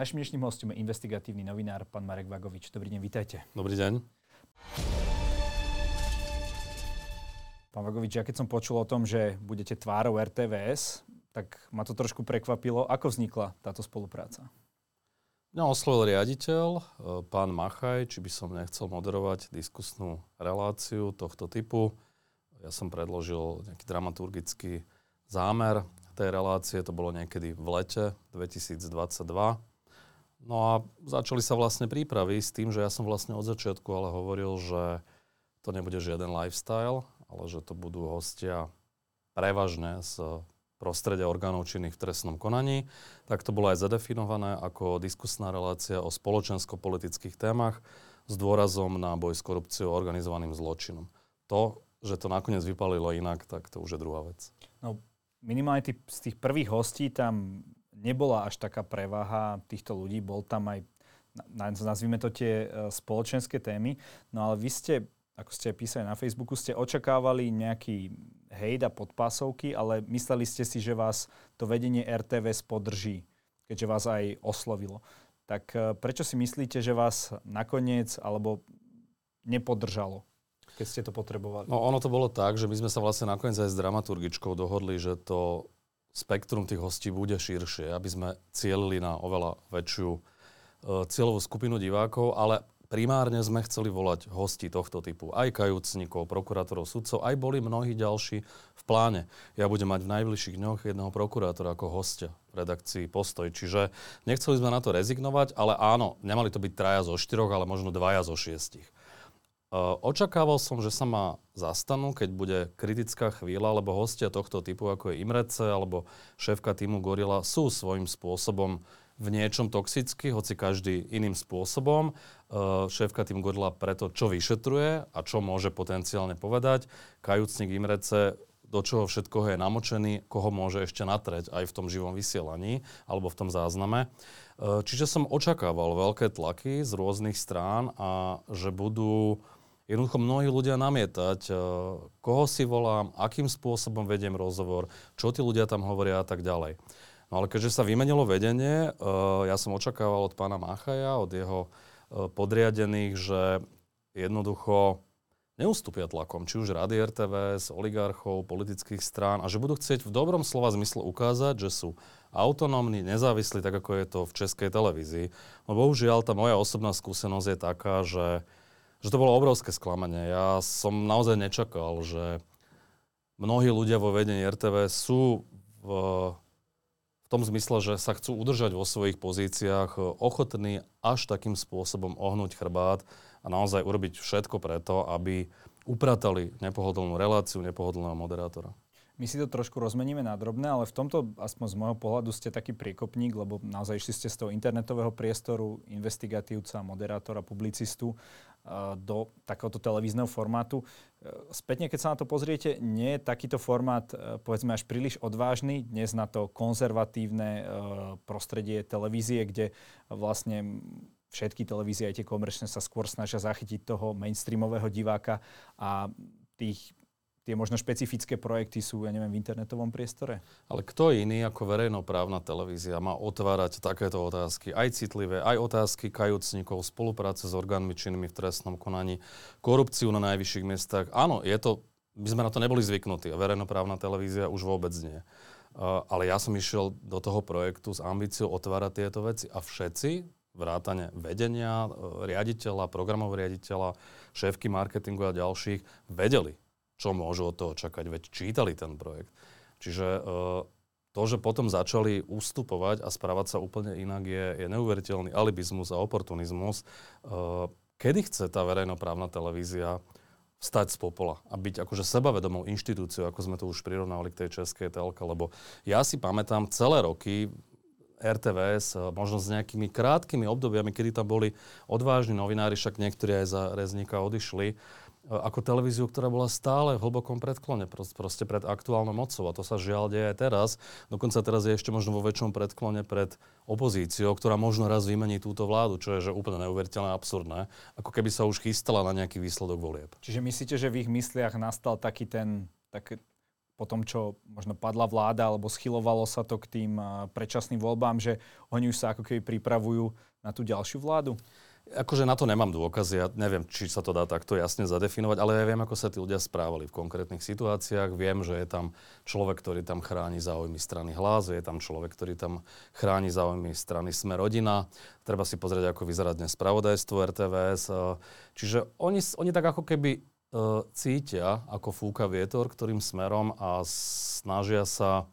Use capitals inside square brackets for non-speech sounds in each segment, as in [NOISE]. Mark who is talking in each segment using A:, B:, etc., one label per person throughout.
A: Našim dnešným hostom je investigatívny novinár, pán Marek Vagovič. Dobrý deň, vítajte.
B: Dobrý deň.
A: Pán Vagovič, ja keď som počul o tom, že budete tvárou RTVS, tak ma to trošku prekvapilo. Ako vznikla táto spolupráca?
B: Mňa oslovil riaditeľ, e, pán Machaj, či by som nechcel moderovať diskusnú reláciu tohto typu. Ja som predložil nejaký dramaturgický zámer tej relácie, to bolo niekedy v lete 2022. No a začali sa vlastne prípravy s tým, že ja som vlastne od začiatku ale hovoril, že to nebude žiaden lifestyle, ale že to budú hostia prevažne z prostredia orgánov činných v trestnom konaní. Tak to bolo aj zadefinované ako diskusná relácia o spoločensko-politických témach s dôrazom na boj s korupciou a organizovaným zločinom. To, že to nakoniec vypalilo inak, tak to už je druhá vec.
A: No, minimálne tý, z tých prvých hostí tam nebola až taká prevaha týchto ľudí, bol tam aj, nazvime to tie e, spoločenské témy, no ale vy ste, ako ste písali na Facebooku, ste očakávali nejaký hejda podpásovky, ale mysleli ste si, že vás to vedenie RTVS podrží, keďže vás aj oslovilo. Tak e, prečo si myslíte, že vás nakoniec alebo nepodržalo? keď ste to potrebovali?
B: No ono to bolo tak, že my sme sa vlastne nakoniec aj s dramaturgičkou dohodli, že to spektrum tých hostí bude širšie, aby sme cielili na oveľa väčšiu uh, cieľovú skupinu divákov, ale primárne sme chceli volať hosti tohto typu. Aj kajúcnikov, prokurátorov, sudcov, aj boli mnohí ďalší v pláne. Ja budem mať v najbližších dňoch jedného prokurátora ako hostia v redakcii Postoj. Čiže nechceli sme na to rezignovať, ale áno, nemali to byť traja zo štyroch, ale možno dvaja zo šiestich. Očakával som, že sa ma zastanú, keď bude kritická chvíľa, lebo hostia tohto typu, ako je Imrece alebo šéfka týmu Gorila, sú svojím spôsobom v niečom toxický, hoci každý iným spôsobom. Šéfka týmu Gorila preto, čo vyšetruje a čo môže potenciálne povedať. Kajúcnik Imrece do čoho všetkoho je namočený, koho môže ešte natreť aj v tom živom vysielaní alebo v tom zázname. Čiže som očakával veľké tlaky z rôznych strán a že budú jednoducho mnohí ľudia namietať, eh, koho si volám, akým spôsobom vediem rozhovor, čo tí ľudia tam hovoria a tak ďalej. No ale keďže sa vymenilo vedenie, eh, ja som očakával od pána Machaja, od jeho eh, podriadených, že jednoducho neustúpia tlakom, či už Rady RTVS, oligarchov, politických strán a že budú chcieť v dobrom slova zmysle ukázať, že sú autonómni, nezávislí, tak ako je to v českej televízii. No bohužiaľ, tá moja osobná skúsenosť je taká, že že to bolo obrovské sklamanie. Ja som naozaj nečakal, že mnohí ľudia vo vedení RTV sú v, v tom zmysle, že sa chcú udržať vo svojich pozíciách, ochotní až takým spôsobom ohnúť chrbát a naozaj urobiť všetko preto, aby upratali nepohodlnú reláciu, nepohodlného moderátora.
A: My si to trošku rozmeníme na drobné, ale v tomto, aspoň z môjho pohľadu, ste taký priekopník, lebo naozaj išli ste z toho internetového priestoru, investigatívca, moderátora, publicistu do takéhoto televízneho formátu. Uh, spätne, keď sa na to pozriete, nie je takýto formát, uh, povedzme, až príliš odvážny dnes na to konzervatívne prostredie televízie, kde vlastne všetky televízie, aj tie komerčné, sa skôr snažia zachytiť toho mainstreamového diváka a tých tie možno špecifické projekty sú, ja neviem, v internetovom priestore?
B: Ale kto iný ako verejnoprávna televízia má otvárať takéto otázky, aj citlivé, aj otázky kajúcnikov, spolupráce s orgánmi činnými v trestnom konaní, korupciu na najvyšších miestach. Áno, je to, my sme na to neboli zvyknutí a verejnoprávna televízia už vôbec nie. Uh, ale ja som išiel do toho projektu s ambíciou otvárať tieto veci a všetci, vrátane vedenia, uh, riaditeľa, programov riaditeľa, šéfky marketingu a ďalších, vedeli, čo môžu od toho čakať, veď čítali ten projekt. Čiže e, to, že potom začali ustupovať a správať sa úplne inak, je, je neuveriteľný alibizmus a oportunizmus. E, kedy chce tá verejnoprávna televízia vstať z popola a byť akože sebavedomou inštitúciou, ako sme to už prirovnali k tej českej telke, lebo ja si pamätám celé roky RTVS, e, možno s nejakými krátkými obdobiami, kedy tam boli odvážni novinári, však niektorí aj za Rezníka odišli, ako televíziu, ktorá bola stále v hlbokom predklone, proste pred aktuálnou mocou. A to sa žiaľ deje aj teraz. Dokonca teraz je ešte možno vo väčšom predklone pred opozíciou, ktorá možno raz vymení túto vládu, čo je že úplne neuveriteľné absurdné. Ako keby sa už chystala na nejaký výsledok volieb.
A: Čiže myslíte, že v ich mysliach nastal taký ten, tak po tom, čo možno padla vláda alebo schylovalo sa to k tým predčasným voľbám, že oni už sa ako keby pripravujú na tú ďalšiu vládu?
B: Akože na to nemám dôkazy, ja neviem, či sa to dá takto jasne zadefinovať, ale ja viem, ako sa tí ľudia správali v konkrétnych situáciách. Viem, že je tam človek, ktorý tam chráni záujmy strany hlas, je tam človek, ktorý tam chráni záujmy strany Sme rodina. Treba si pozrieť, ako vyzerá dnes spravodajstvo RTVS. Čiže oni, oni tak ako keby uh, cítia, ako fúka vietor, ktorým smerom a snažia sa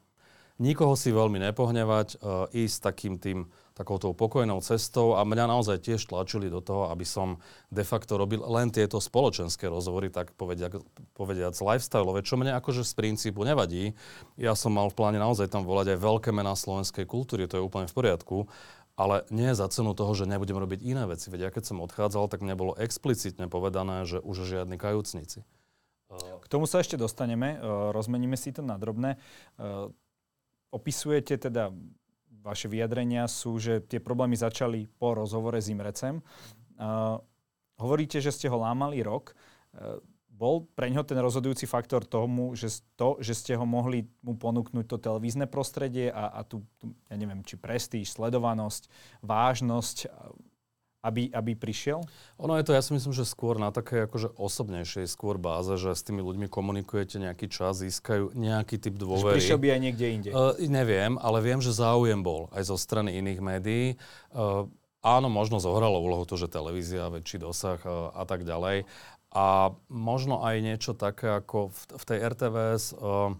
B: nikoho si veľmi nepohnevať, uh, ísť takým tým takouto pokojnou cestou a mňa naozaj tiež tlačili do toho, aby som de facto robil len tieto spoločenské rozhovory, tak povediac, povediac lifestyleové, čo mne akože z princípu nevadí. Ja som mal v pláne naozaj tam volať aj veľké mená slovenskej kultúry, to je úplne v poriadku, ale nie za cenu toho, že nebudem robiť iné veci. Veď ja keď som odchádzal, tak mne bolo explicitne povedané, že už žiadni kajúcnici.
A: K tomu sa ešte dostaneme, rozmeníme si to na drobné. Opisujete teda vaše vyjadrenia sú, že tie problémy začali po rozhovore s Imrecem. Uh, hovoríte, že ste ho lámali rok. Uh, bol pre ňo ten rozhodujúci faktor tomu, že to, že ste ho mohli mu ponúknuť to televízne prostredie a, a tu, tu, ja neviem, či prestíž, sledovanosť, vážnosť, aby, aby prišiel?
B: Ono je to, ja si myslím, že skôr na také akože osobnejšej skôr báze, že s tými ľuďmi komunikujete nejaký čas, získajú nejaký typ dôvery.
A: Že prišiel by aj niekde inde? Uh,
B: neviem, ale viem, že záujem bol aj zo strany iných médií. Uh, áno, možno zohralo úlohu to, že televízia, väčší dosah uh, a tak ďalej. A možno aj niečo také ako v, v tej RTVS... Uh,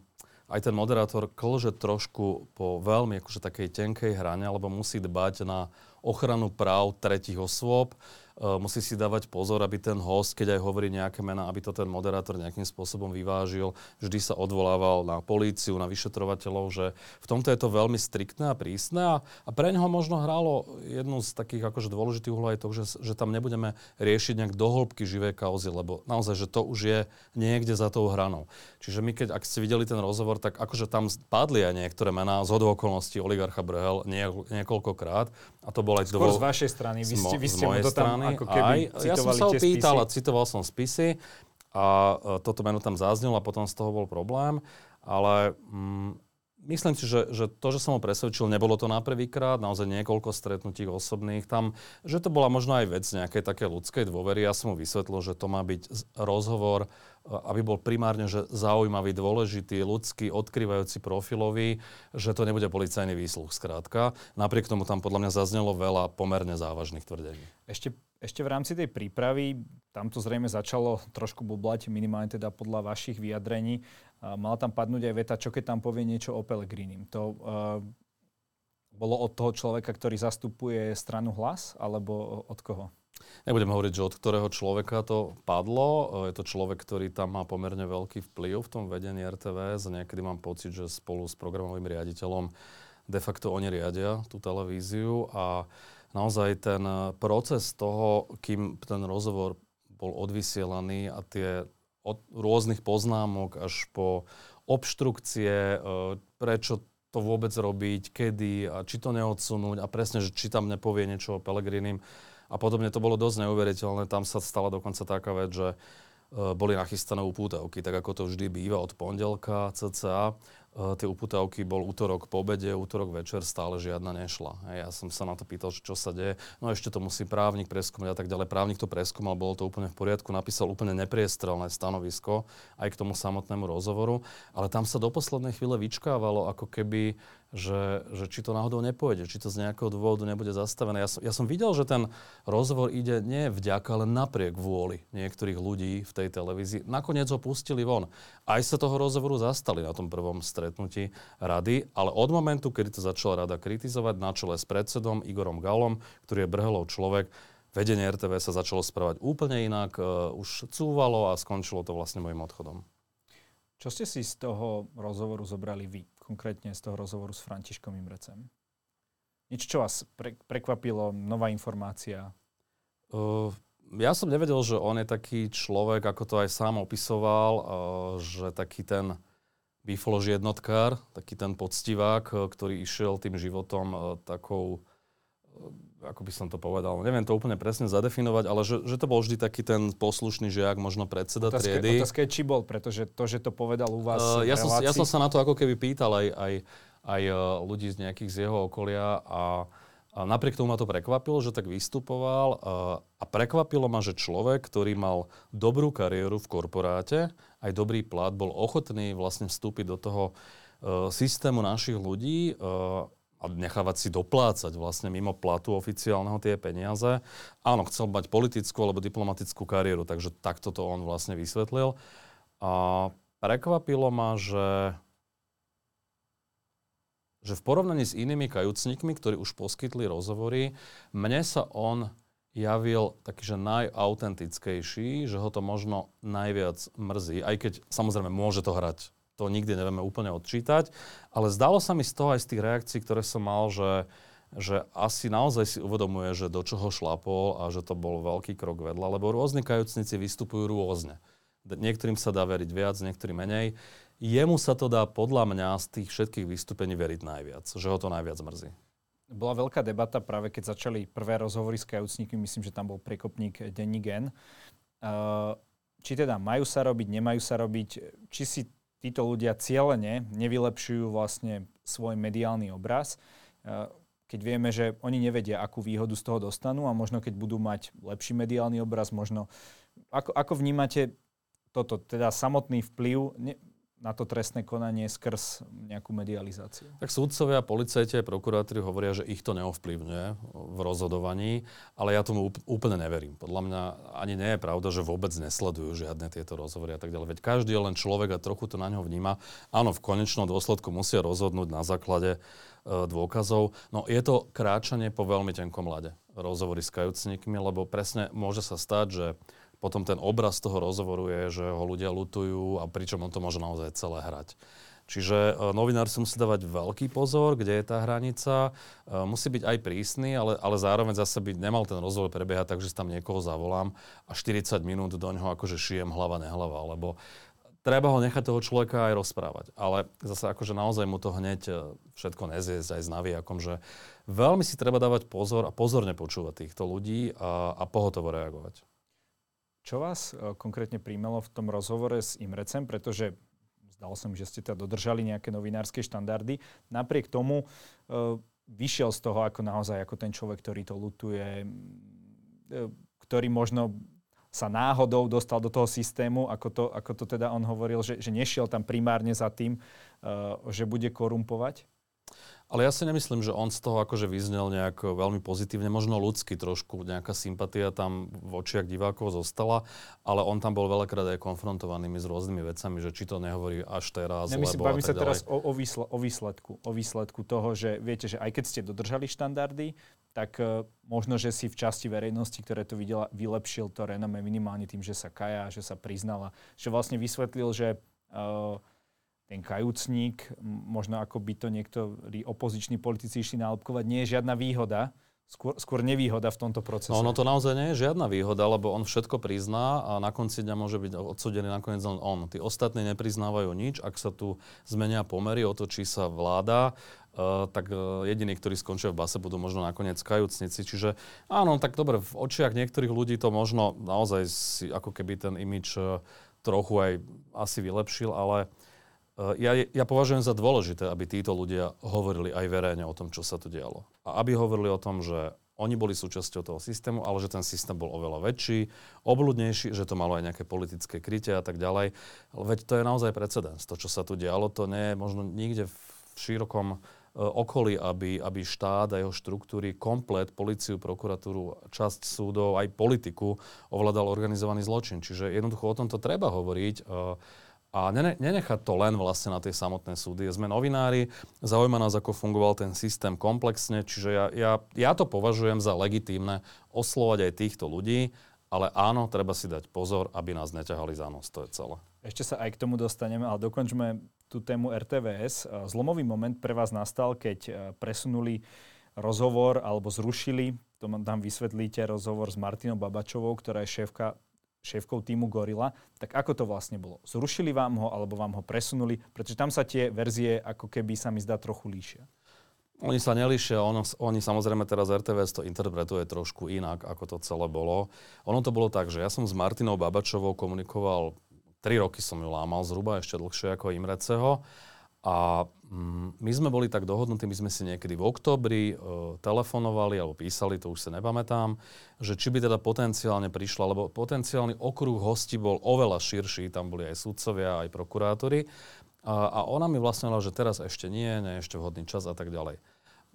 B: aj ten moderátor klže trošku po veľmi akože takej tenkej hrane, lebo musí dbať na ochranu práv tretich osôb. Uh, musí si dávať pozor, aby ten host, keď aj hovorí nejaké mená, aby to ten moderátor nejakým spôsobom vyvážil. Vždy sa odvolával na políciu, na vyšetrovateľov, že v tomto je to veľmi striktné a prísne a, pre neho možno hralo jednu z takých akože dôležitých úloh aj to, že, že tam nebudeme riešiť nejak dohlbky živé kauzy, lebo naozaj, že to už je niekde za tou hranou. Čiže my, keď, ak ste videli ten rozhovor, tak akože tam padli aj niektoré mená z okolností oligarcha Brhel nie, niekoľkokrát a to bol aj
A: Skôr z vašej strany. Vy ste, vy ste mu to tam ako keby aj,
B: Ja som sa ho pýtal a citoval som spisy a e, toto meno tam zaznelo a potom z toho bol problém. Ale mm, myslím si, že, že to, že som ho presvedčil, nebolo to na prvýkrát, naozaj niekoľko stretnutí osobných tam, že to bola možno aj vec nejakej také ľudskej dôvery. Ja som mu vysvetlil, že to má byť rozhovor aby bol primárne že zaujímavý, dôležitý, ľudský, odkrývajúci profilový, že to nebude policajný výsluch skrátka. Napriek tomu tam podľa mňa zaznelo veľa pomerne závažných tvrdení.
A: Ešte, ešte v rámci tej prípravy, tam to zrejme začalo trošku bublať, minimálne teda podľa vašich vyjadrení. Mala tam padnúť aj veta, čo keď tam povie niečo o Pelegrinim. To uh, bolo od toho človeka, ktorý zastupuje stranu hlas, alebo od koho?
B: Nebudem hovoriť, že od ktorého človeka to padlo. Je to človek, ktorý tam má pomerne veľký vplyv v tom vedení RTVS. Niekedy mám pocit, že spolu s programovým riaditeľom de facto oni riadia tú televíziu a naozaj ten proces toho, kým ten rozhovor bol odvysielaný a tie od rôznych poznámok až po obštrukcie, e, prečo to vôbec robiť, kedy a či to neodsunúť a presne, že či tam nepovie niečo o Pelegrinim, a podobne. To bolo dosť neuveriteľné. Tam sa stala dokonca taká vec, že e, boli nachystané upútavky, tak ako to vždy býva od pondelka cca. Uh, tie uputavky bol útorok po obede, útorok večer, stále žiadna nešla. Ja som sa na to pýtal, čo sa deje. No ešte to musí právnik preskúmať a tak ďalej. Právnik to preskúmal, bolo to úplne v poriadku, napísal úplne nepriestrelné stanovisko aj k tomu samotnému rozhovoru, ale tam sa do poslednej chvíle vyčkávalo, ako keby že, že či to náhodou nepôjde, či to z nejakého dôvodu nebude zastavené. Ja som, ja som videl, že ten rozhovor ide nie vďaka, ale napriek vôli niektorých ľudí v tej televízii. Nakoniec ho pustili von. Aj sa toho rozhovoru zastali na tom prvom stretnutí rady, ale od momentu, kedy to začala rada kritizovať na čele s predsedom Igorom Galom, ktorý je brhelov človek, vedenie RTV sa začalo správať úplne inak, uh, už cúvalo a skončilo to vlastne môjim odchodom.
A: Čo ste si z toho rozhovoru zobrali vy? Konkrétne z toho rozhovoru s Františkom Imrecem? Niečo, čo vás pre, prekvapilo, nová informácia?
B: Uh, ja som nevedel, že on je taký človek, ako to aj sám opisoval, uh, že taký ten bifolož jednotkár, taký ten poctivák, ktorý išiel tým životom uh, takou, ako by som to povedal, neviem to úplne presne zadefinovať, ale že, že to bol vždy taký ten poslušný žiak, možno predseda
A: otázka,
B: triedy.
A: Otázka je, či bol, pretože to, že to povedal u vás
B: uh,
A: ja,
B: som, ja som sa na to ako keby pýtal aj, aj, aj uh, ľudí z nejakých z jeho okolia a, a napriek tomu ma to prekvapilo, že tak vystupoval uh, a prekvapilo ma, že človek, ktorý mal dobrú kariéru v korporáte, aj dobrý plat, bol ochotný vlastne vstúpiť do toho uh, systému našich ľudí, uh, a nechávať si doplácať vlastne mimo platu oficiálneho tie peniaze. Áno, chcel mať politickú alebo diplomatickú kariéru, takže takto to on vlastne vysvetlil. A prekvapilo ma, že, že v porovnaní s inými kajúcnikmi, ktorí už poskytli rozhovory, mne sa on javil taký, že najautentickejší, že ho to možno najviac mrzí, aj keď samozrejme môže to hrať to nikdy nevieme úplne odčítať, ale zdalo sa mi z toho aj z tých reakcií, ktoré som mal, že, že asi naozaj si uvedomuje, že do čoho šlapol a že to bol veľký krok vedľa, lebo rôzni kajúcnici vystupujú rôzne. Niektorým sa dá veriť viac, niektorým menej. Jemu sa to dá podľa mňa z tých všetkých vystúpení veriť najviac, že ho to najviac mrzí.
A: Bola veľká debata práve keď začali prvé rozhovory s kajúcnikmi, myslím, že tam bol prekopník Denny Gen. Uh, či teda majú sa robiť, nemajú sa robiť, či si títo ľudia cieľene nevylepšujú vlastne svoj mediálny obraz, e, keď vieme, že oni nevedia, akú výhodu z toho dostanú a možno keď budú mať lepší mediálny obraz, možno... Ako, ako vnímate toto, teda samotný vplyv, na to trestné konanie skrz nejakú medializáciu.
B: Tak súdcovia, policajti a prokurátori hovoria, že ich to neovplyvňuje v rozhodovaní, ale ja tomu úplne neverím. Podľa mňa ani nie je pravda, že vôbec nesledujú žiadne tieto rozhovory a tak ďalej. Veď každý je len človek a trochu to na ňo vníma. Áno, v konečnom dôsledku musia rozhodnúť na základe e, dôkazov. No je to kráčanie po veľmi tenkom lade rozhovory s kajúcnikmi, lebo presne môže sa stať, že potom ten obraz toho rozhovoru je, že ho ľudia lutujú a pričom on to môže naozaj celé hrať. Čiže e, novinár si musí dávať veľký pozor, kde je tá hranica. E, musí byť aj prísny, ale, ale zároveň zase by nemal ten rozhovor prebiehať tak, že si tam niekoho zavolám a 40 minút do ňoho akože šijem hlava, nehlava, lebo treba ho nechať toho človeka aj rozprávať. Ale zase akože naozaj mu to hneď e, všetko nezjesť aj s navijakom, že veľmi si treba dávať pozor a pozorne počúvať týchto ľudí a, a pohotovo reagovať.
A: Čo vás e, konkrétne príjmelo v tom rozhovore s Imrecem, pretože zdalo sa mi, že ste teda dodržali nejaké novinárske štandardy. Napriek tomu e, vyšiel z toho ako naozaj ako ten človek, ktorý to lutuje, e, ktorý možno sa náhodou dostal do toho systému, ako to, ako to teda on hovoril, že, že nešiel tam primárne za tým, že bude korumpovať?
B: Ale ja si nemyslím, že on z toho akože vyznel nejak veľmi pozitívne, možno ľudsky trošku, nejaká sympatia tam v očiach divákov zostala, ale on tam bol veľakrát aj konfrontovaný s rôznymi vecami, že či to nehovorí až teraz,
A: ja myslím, bavím sa teraz o, o, výsle, o, výsledku, o výsledku toho, že viete, že aj keď ste dodržali štandardy, tak uh, možno, že si v časti verejnosti, ktoré to videla, vylepšil to renome minimálne tým, že sa kaja, že sa priznala, že vlastne vysvetlil, že uh, ten kajúcník, možno ako by to niektorí opoziční politici išli nálepkovať, nie je žiadna výhoda, skôr, skôr nevýhoda v tomto procese.
B: No, ono to naozaj nie je žiadna výhoda, lebo on všetko prizná a na konci dňa môže byť odsudený nakoniec len on. Tí ostatní nepriznávajú nič, ak sa tu zmenia pomery, otočí sa vláda, Uh, tak uh, jediní, ktorí skončia v base, budú možno nakoniec kajúcnici. Čiže áno, tak dobre, v očiach niektorých ľudí to možno naozaj si ako keby ten imič uh, trochu aj asi vylepšil, ale Eh, ja, ja považujem za dôležité, aby títo ľudia hovorili aj verejne o tom, čo sa tu dialo. A aby hovorili o tom, že oni boli súčasťou toho systému, ale že ten systém bol oveľa väčší, obľudnejší, že to malo aj nejaké politické krytie a tak ďalej. Veď to je naozaj precedens. To, čo sa tu dialo, to nie je možno nikde v širokom eh, okolí, aby, aby štát a jeho štruktúry, komplet, policiu, prokuratúru, časť súdov, aj politiku ovládal organizovaný zločin. Čiže jednoducho o tomto treba hovoriť. A nenechať to len vlastne na tie samotné súdy. Sme novinári, zaujíma nás, ako fungoval ten systém komplexne, čiže ja, ja, ja to považujem za legitímne oslovať aj týchto ľudí, ale áno, treba si dať pozor, aby nás neťahali za nos, to je celé.
A: Ešte sa aj k tomu dostaneme, ale dokončme tú tému RTVS. Zlomový moment pre vás nastal, keď e, presunuli rozhovor alebo zrušili, to tam vysvetlíte, rozhovor s Martinou Babačovou, ktorá je šéfka šéfkou týmu Gorilla, tak ako to vlastne bolo? Zrušili vám ho alebo vám ho presunuli? Pretože tam sa tie verzie ako keby sa mi zdá trochu líšia.
B: Oni sa nelišia, ono, oni samozrejme teraz RTVS to interpretuje trošku inak, ako to celé bolo. Ono to bolo tak, že ja som s Martinou Babačovou komunikoval, 3 roky som ju lámal zhruba, ešte dlhšie ako Imreceho. A mm, my sme boli tak dohodnutí, my sme si niekedy v oktobri e, telefonovali alebo písali, to už sa nepamätám, že či by teda potenciálne prišla, lebo potenciálny okruh hostí bol oveľa širší, tam boli aj sudcovia, aj prokurátori. A, a ona mi vlastne že teraz ešte nie, nie ešte vhodný čas a tak ďalej.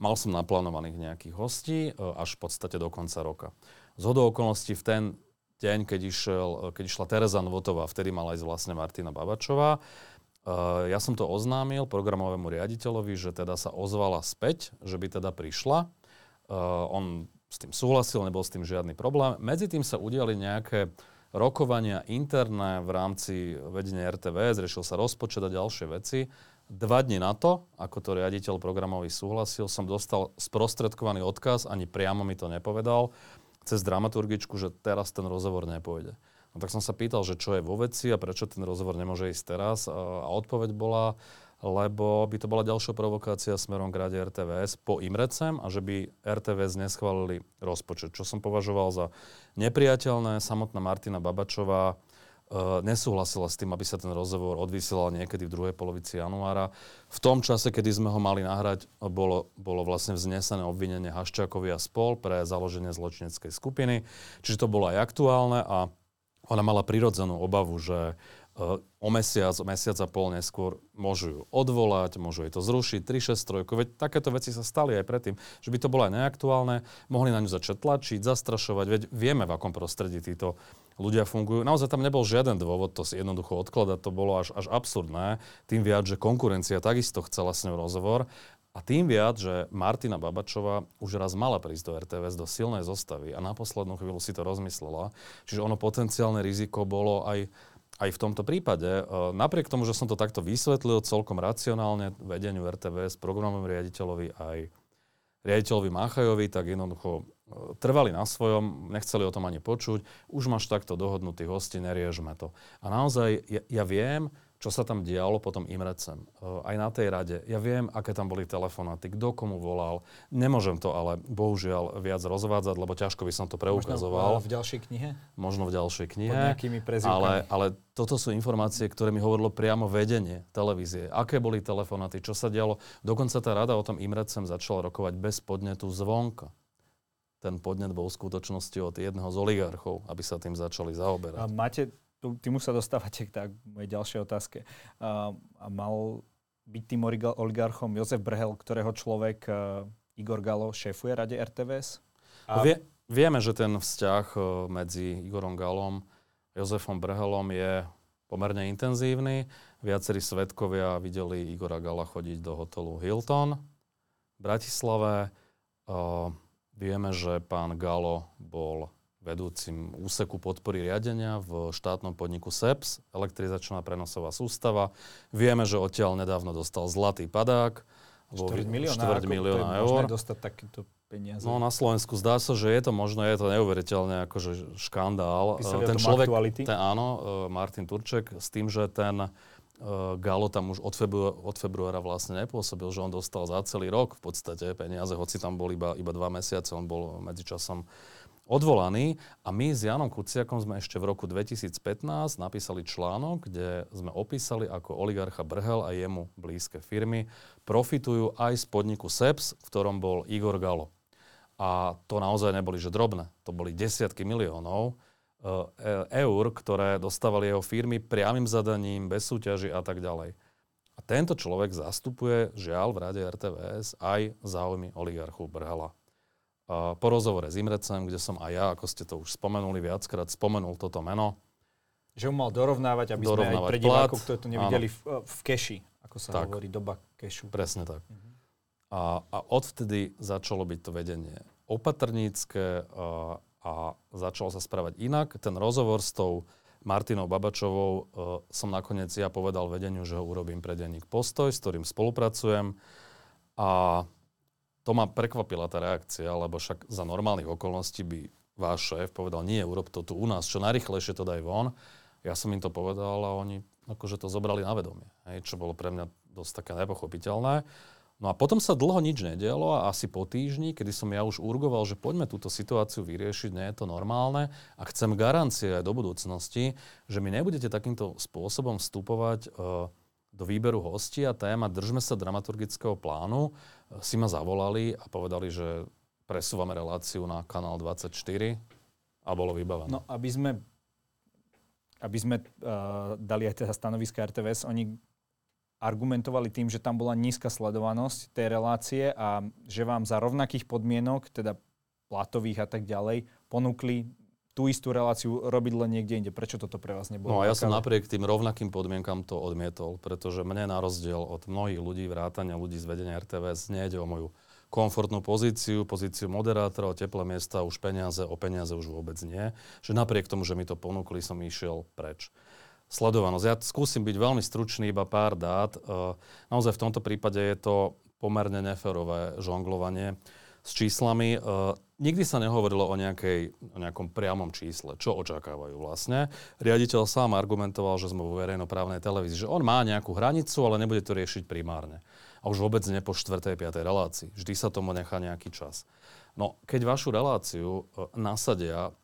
B: Mal som naplánovaných nejakých hostí e, až v podstate do konca roka. Z okolností v ten deň, keď, išiel, e, keď išla Tereza Novotová, vtedy mala ísť vlastne Martina Babačová, ja som to oznámil programovému riaditeľovi, že teda sa ozvala späť, že by teda prišla. On s tým súhlasil, nebol s tým žiadny problém. Medzi tým sa udiali nejaké rokovania interné v rámci vedenia RTVS, riešil sa rozpočet a ďalšie veci. Dva dni na to, ako to riaditeľ programový súhlasil, som dostal sprostredkovaný odkaz, ani priamo mi to nepovedal, cez dramaturgičku, že teraz ten rozhovor nepôjde. No tak som sa pýtal, že čo je vo veci a prečo ten rozhovor nemôže ísť teraz. A odpoveď bola, lebo by to bola ďalšia provokácia smerom k rade RTVS po Imrecem a že by RTVS neschválili rozpočet, čo som považoval za nepriateľné. Samotná Martina Babačová e, nesúhlasila s tým, aby sa ten rozhovor odvysielal niekedy v druhej polovici januára. V tom čase, kedy sme ho mali nahrať, bolo, bolo vlastne vznesené obvinenie Haščákovi a spol pre založenie zločineckej skupiny. Čiže to bolo aj aktuálne a ona mala prirodzenú obavu, že o mesiac, mesiac a pol neskôr môžu ju odvolať, môžu jej to zrušiť, 363, veď takéto veci sa stali aj predtým, že by to bolo aj neaktuálne, mohli na ňu začať tlačiť, zastrašovať, veď vieme, v akom prostredí títo ľudia fungujú. Naozaj tam nebol žiaden dôvod to si jednoducho odkladať, to bolo až, až absurdné, tým viac, že konkurencia takisto chcela s ňou rozhovor a tým viac, že Martina Babačová už raz mala prísť do RTVS do silnej zostavy a na poslednú chvíľu si to rozmyslela. Čiže ono potenciálne riziko bolo aj aj v tomto prípade, e, napriek tomu, že som to takto vysvetlil celkom racionálne vedeniu RTVS, programovému riaditeľovi aj riaditeľovi Máchajovi, tak jednoducho e, trvali na svojom, nechceli o tom ani počuť. Už máš takto dohodnutých hostí, neriežme to. A naozaj ja, ja viem, čo sa tam dialo potom Imrecem. Uh, aj na tej rade. Ja viem, aké tam boli telefonáty, kto komu volal. Nemôžem to ale bohužiaľ viac rozvádzať, lebo ťažko by som to preukazoval.
A: Možno v ďalšej knihe?
B: Možno v ďalšej knihe.
A: Pod nejakými
B: ale, ale toto sú informácie, ktoré mi hovorilo priamo vedenie televízie. Aké boli telefonáty, čo sa dialo. Dokonca tá rada o tom Imrecem začala rokovať bez podnetu zvonka ten podnet bol v skutočnosti od jedného z oligarchov, aby sa tým začali zaoberať.
A: A máte tým už sa dostávate k tak, mojej ďalšej otázke. A, a mal byť tým oligarchom Jozef Brhel, ktorého človek uh, Igor Galo šéfuje rade RTVS?
B: A... Vie, vieme, že ten vzťah uh, medzi Igorom Galom a Jozefom Brhelom je pomerne intenzívny. Viacerí svetkovia videli Igora Gala chodiť do hotelu Hilton v Bratislave. Uh, vieme, že pán Galo bol vedúcim úseku podpory riadenia v štátnom podniku SEPS, elektrizačná prenosová sústava. Vieme, že odtiaľ nedávno dostal zlatý padák.
A: Štvrť milióna,
B: štvrť milióna eur.
A: dostať takýto peniaze.
B: No na Slovensku zdá sa, že je to možno, je to neuveriteľne akože škandál.
A: Písali ten človek,
B: ten, áno, e, Martin Turček, s tým, že ten uh, Galo tam už od, februára, od februára vlastne nepôsobil, že on dostal za celý rok v podstate peniaze, hoci tam bol iba, iba dva mesiace, on bol medzičasom odvolaný a my s Janom Kuciakom sme ešte v roku 2015 napísali článok, kde sme opísali, ako oligarcha Brhel a jemu blízke firmy profitujú aj z podniku SEPS, v ktorom bol Igor Galo. A to naozaj neboli že drobné, to boli desiatky miliónov e, eur, ktoré dostávali jeho firmy priamým zadaním, bez súťaži a tak ďalej. A tento človek zastupuje, žiaľ, v rade RTVS aj záujmy oligarchu Brhala po rozhovore s Imrecem, kde som aj ja, ako ste to už spomenuli viackrát, spomenul toto meno.
A: Že ho mal dorovnávať, aby dorovnávať sme aj pre divákov, ktorí to nevideli v, v keši, ako sa tak, hovorí, doba kešu.
B: Presne tak. Uh-huh. A, a odvtedy začalo byť to vedenie opatrnícke a, a začalo sa správať inak. Ten rozhovor s tou Martinou Babačovou uh, som nakoniec ja povedal vedeniu, že ho urobím pre denník Postoj, s ktorým spolupracujem. A to ma prekvapila tá reakcia, lebo však za normálnych okolností by váš šéf povedal, nie, urob to tu u nás, čo najrychlejšie to daj von. Ja som im to povedal a oni akože to zobrali na vedomie, hej, čo bolo pre mňa dosť také nepochopiteľné. No a potom sa dlho nič nedialo a asi po týždni, kedy som ja už urgoval, že poďme túto situáciu vyriešiť, nie je to normálne a chcem garancie aj do budúcnosti, že mi nebudete takýmto spôsobom vstupovať uh, do výberu hostí a téma Držme sa dramaturgického plánu, si ma zavolali a povedali, že presúvame reláciu na kanál 24 a bolo vybavené.
A: No, aby sme, aby sme uh, dali aj teda stanoviska RTVS, oni argumentovali tým, že tam bola nízka sledovanosť tej relácie a že vám za rovnakých podmienok, teda platových a tak ďalej, ponúkli tú istú reláciu robiť len niekde inde. Prečo toto pre vás nebolo?
B: No a ja som napriek tým rovnakým podmienkam to odmietol, pretože mne na rozdiel od mnohých ľudí, vrátania ľudí z vedenia RTVS, nejde o moju komfortnú pozíciu, pozíciu moderátora, o teplé miesta, už peniaze, o peniaze už vôbec nie. Že napriek tomu, že mi to ponúkli, som išiel preč sledovanosť. Ja skúsim byť veľmi stručný, iba pár dát. E, naozaj v tomto prípade je to pomerne neférové žonglovanie s číslami. E, nikdy sa nehovorilo o, nejakej, o nejakom priamom čísle. Čo očakávajú vlastne? Riaditeľ sám argumentoval, že sme vo verejnoprávnej televízii, že on má nejakú hranicu, ale nebude to riešiť primárne. A už vôbec nie po 4. 5. relácii. Vždy sa tomu nechá nejaký čas. No, keď vašu reláciu e, nasadia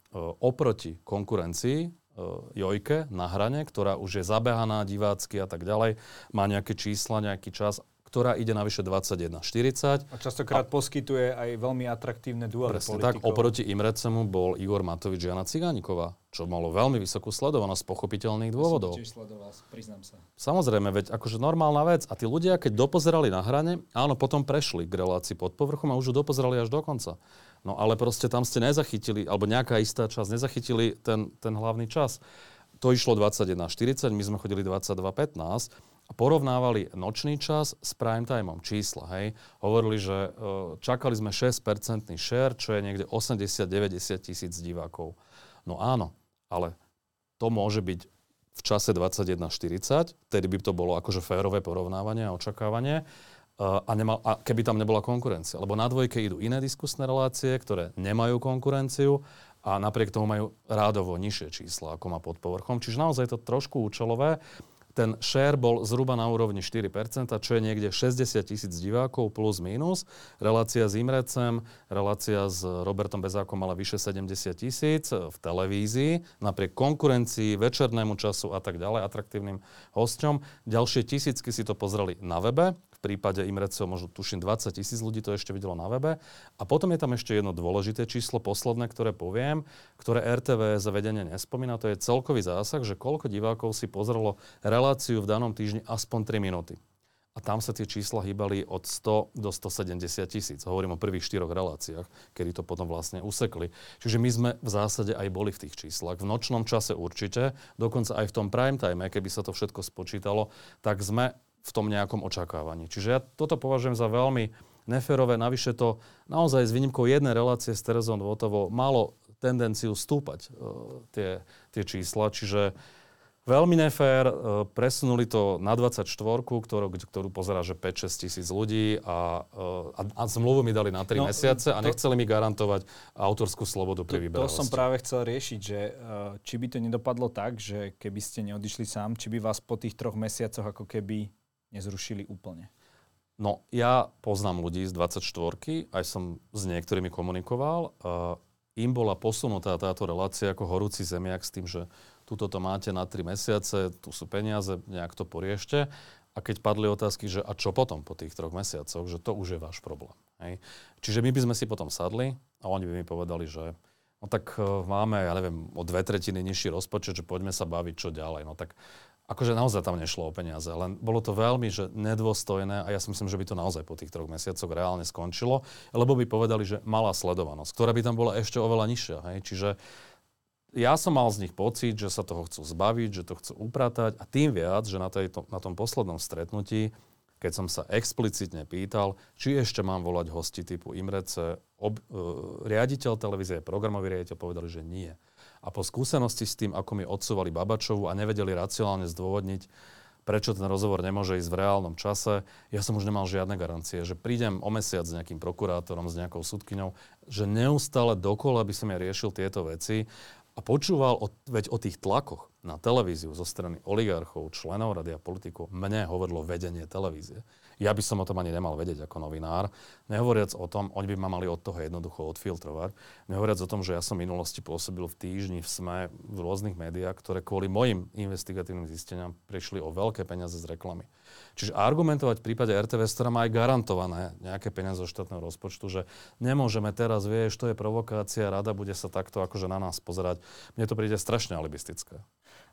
B: oproti konkurencii, E, Jojke na hrane, ktorá už je zabehaná divácky a tak ďalej, má nejaké čísla, nejaký čas, ktorá ide navyše 21.40.
A: A častokrát a, poskytuje aj veľmi atraktívne duely
B: Presne tak, oproti Imrecemu bol Igor Matovič Jana Cigániková, čo malo veľmi vysokú sledovanosť z pochopiteľných dôvodov.
A: To tiež sledoval, priznám sa.
B: Samozrejme, veď akože normálna vec. A tí ľudia, keď dopozerali na hrane, áno, potom prešli k relácii pod povrchom a už ju dopozerali až do konca. No ale proste tam ste nezachytili, alebo nejaká istá časť nezachytili ten, ten hlavný čas. To išlo 21.40, my sme chodili 22.15 a porovnávali nočný čas s prime timeom, čísla, hej. Hovorili, že e, čakali sme 6% share, čo je niekde 80-90 tisíc divákov. No áno, ale to môže byť v čase 21.40, tedy by to bolo akože férové porovnávanie a očakávanie a, nemal, a keby tam nebola konkurencia. Lebo na dvojke idú iné diskusné relácie, ktoré nemajú konkurenciu a napriek tomu majú rádovo nižšie čísla, ako má pod povrchom. Čiže naozaj je to trošku účelové ten share bol zhruba na úrovni 4%, čo je niekde 60 tisíc divákov plus minus. Relácia s Imrecem, relácia s Robertom Bezákom mala vyše 70 tisíc v televízii, napriek konkurencii, večernému času a tak ďalej, atraktívnym hosťom. Ďalšie tisícky si to pozreli na webe, v prípade Imrecov možno tuším 20 tisíc ľudí to ešte videlo na webe. A potom je tam ešte jedno dôležité číslo, posledné, ktoré poviem, ktoré RTV zavedenie nespomína, to je celkový zásah, že koľko divákov si pozrelo reláciu v danom týždni aspoň 3 minúty. A tam sa tie čísla hýbali od 100 do 170 tisíc. Hovorím o prvých štyroch reláciách, kedy to potom vlastne usekli. Čiže my sme v zásade aj boli v tých číslach. V nočnom čase určite, dokonca aj v tom prime time, keby sa to všetko spočítalo, tak sme v tom nejakom očakávaní. Čiže ja toto považujem za veľmi neférové. Navyše to naozaj s výnimkou jednej relácie s Terezou Dvotovou malo tendenciu stúpať uh, tie, tie čísla. Čiže veľmi nefér. Uh, presunuli to na 24, ktorú, ktorú pozerá, že 5-6 tisíc ľudí a, uh, a, a zmluvu mi dali na 3 no, mesiace a nechceli mi garantovať autorskú slobodu pri výbere.
A: To, to som práve chcel riešiť, že či by to nedopadlo tak, že keby ste neodišli sám, či by vás po tých troch mesiacoch ako keby nezrušili úplne?
B: No, ja poznám ľudí z 24 aj som s niektorými komunikoval. Uh, im bola posunutá táto relácia ako horúci zemiak s tým, že tuto to máte na 3 mesiace, tu sú peniaze, nejak to poriešte. A keď padli otázky, že a čo potom po tých troch mesiacoch, že to už je váš problém. Hej. Čiže my by sme si potom sadli a oni by mi povedali, že no tak uh, máme, ja neviem, o dve tretiny nižší rozpočet, že poďme sa baviť, čo ďalej. No tak akože naozaj tam nešlo o peniaze, len bolo to veľmi že nedôstojné a ja si myslím, že by to naozaj po tých troch mesiacoch reálne skončilo, lebo by povedali, že malá sledovanosť, ktorá by tam bola ešte oveľa nižšia. Hej? Čiže ja som mal z nich pocit, že sa toho chcú zbaviť, že to chcú upratať a tým viac, že na, tejto, na tom poslednom stretnutí, keď som sa explicitne pýtal, či ešte mám volať hosti typu Imrece, ob, uh, riaditeľ televízie, programový riaditeľ povedali, že nie. A po skúsenosti s tým, ako mi odsúvali Babačovu a nevedeli racionálne zdôvodniť, prečo ten rozhovor nemôže ísť v reálnom čase, ja som už nemal žiadne garancie, že prídem o mesiac s nejakým prokurátorom, s nejakou súdkyňou, že neustále dokola by som ja riešil tieto veci a počúval o, veď o tých tlakoch na televíziu zo strany oligarchov, členov rady a politikov. Mne hovorilo vedenie televízie. Ja by som o tom ani nemal vedieť ako novinár. Nehovoriac o tom, oni by ma mali od toho jednoducho odfiltrovať. Nehovoriac o tom, že ja som v minulosti pôsobil v týždni, v SME, v rôznych médiách, ktoré kvôli mojim investigatívnym zisteniam prišli o veľké peniaze z reklamy. Čiže argumentovať v prípade RTVS, ktorá má aj garantované nejaké peniaze zo štátneho rozpočtu, že nemôžeme teraz, vieš, to je provokácia, rada bude sa takto akože na nás pozerať. Mne to príde strašne alibistické.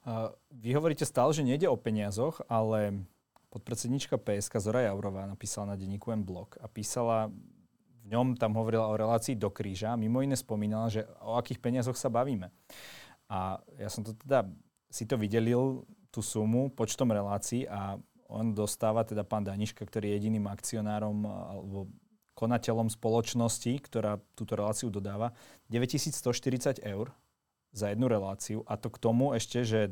A: Uh, vy hovoríte stále, že nejde o peniazoch, ale podpredsednička PSK Zora Jaurová napísala na denníku M blog a písala, v ňom tam hovorila o relácii do kríža, mimo iné spomínala, že o akých peniazoch sa bavíme. A ja som to teda si to vydelil, tú sumu, počtom relácií a on dostáva, teda pán Daniška, ktorý je jediným akcionárom alebo konateľom spoločnosti, ktorá túto reláciu dodáva, 9140 eur za jednu reláciu a to k tomu ešte, že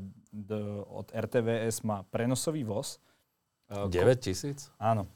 A: od RTVS má prenosový voz,
B: 9 tisíc?
A: Áno.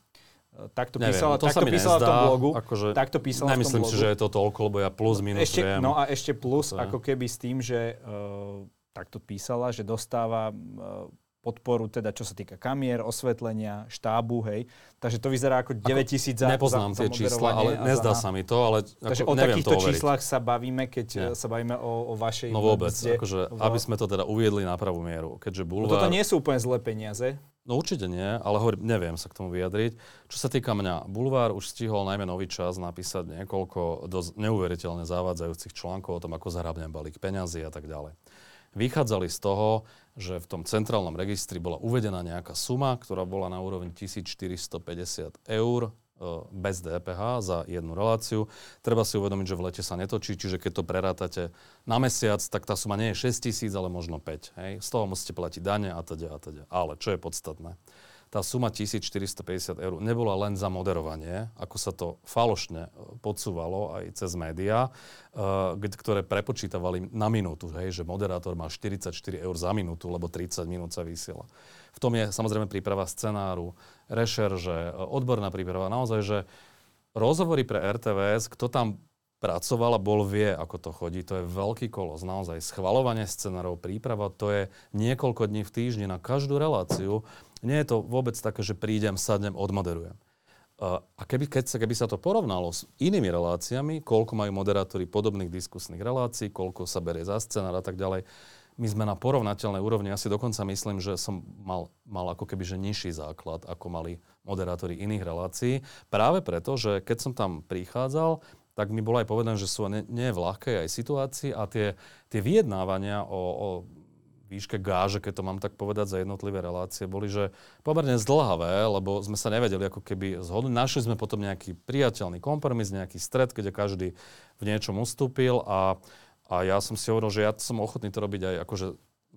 A: Takto písala, to takto písala nezdá, v tom blogu.
B: Akože,
A: takto písala
B: nemyslím
A: v tom
B: blogu. si, že je to toľko, lebo ja plus, minus
A: ešte,
B: viem.
A: No a ešte plus, to ako keby s tým, že uh, takto písala, že dostáva uh, podporu, teda čo sa týka kamier, osvetlenia, štábu, hej. Takže to vyzerá ako 9 tisíc za
B: Nepoznám
A: za,
B: tie čísla, ale nezdá
A: za...
B: sa mi to, ale
A: Takže
B: ako,
A: o takýchto číslach
B: overiť.
A: sa bavíme, keď Nie. sa bavíme o, o vašej
B: No vôbec,
A: mzde,
B: akože,
A: v...
B: aby sme to teda uviedli na pravú mieru. Keďže bulvár...
A: No toto nie sú úplne zlé peniaze.
B: No určite nie, ale hovorím, neviem sa k tomu vyjadriť. Čo sa týka mňa, Bulvár už stihol najmä nový čas napísať niekoľko dosť neuveriteľne zavádzajúcich článkov o tom, ako zahrabnem balík peňazí a tak ďalej vychádzali z toho, že v tom centrálnom registri bola uvedená nejaká suma, ktorá bola na úrovni 1450 eur bez DPH za jednu reláciu. Treba si uvedomiť, že v lete sa netočí, čiže keď to prerátate na mesiac, tak tá suma nie je 6 tisíc, ale možno 5. Hej? Z toho musíte platiť dane a teda a teda. Ale čo je podstatné? tá suma 1450 eur nebola len za moderovanie, ako sa to falošne e, podsúvalo aj cez médiá, e, ktoré prepočítavali na minútu, hej, že moderátor má 44 eur za minútu, lebo 30 minút sa vysiela. V tom je samozrejme príprava scenáru, rešerže, e, odborná príprava. Naozaj, že rozhovory pre RTVS, kto tam pracoval a bol vie, ako to chodí. To je veľký kolos. Naozaj schvalovanie scenárov, príprava, to je niekoľko dní v týždni na každú reláciu. Nie je to vôbec také, že prídem, sadnem, odmoderujem. A keby, keď sa, keby sa to porovnalo s inými reláciami, koľko majú moderátori podobných diskusných relácií, koľko sa berie za scenár a tak ďalej, my sme na porovnateľnej úrovni. Ja si dokonca myslím, že som mal, mal ako keby že nižší základ, ako mali moderátori iných relácií. Práve preto, že keď som tam prichádzal, tak mi bolo aj povedané, že sú nie, nie v ľahkej aj situácii a tie, tie vyjednávania o, o výške gáže, keď to mám tak povedať, za jednotlivé relácie, boli, že pomerne zdlhavé, lebo sme sa nevedeli ako keby zhodnúť. Našli sme potom nejaký priateľný kompromis, nejaký stred, kde každý v niečom ustúpil a, a ja som si hovoril, že ja som ochotný to robiť aj akože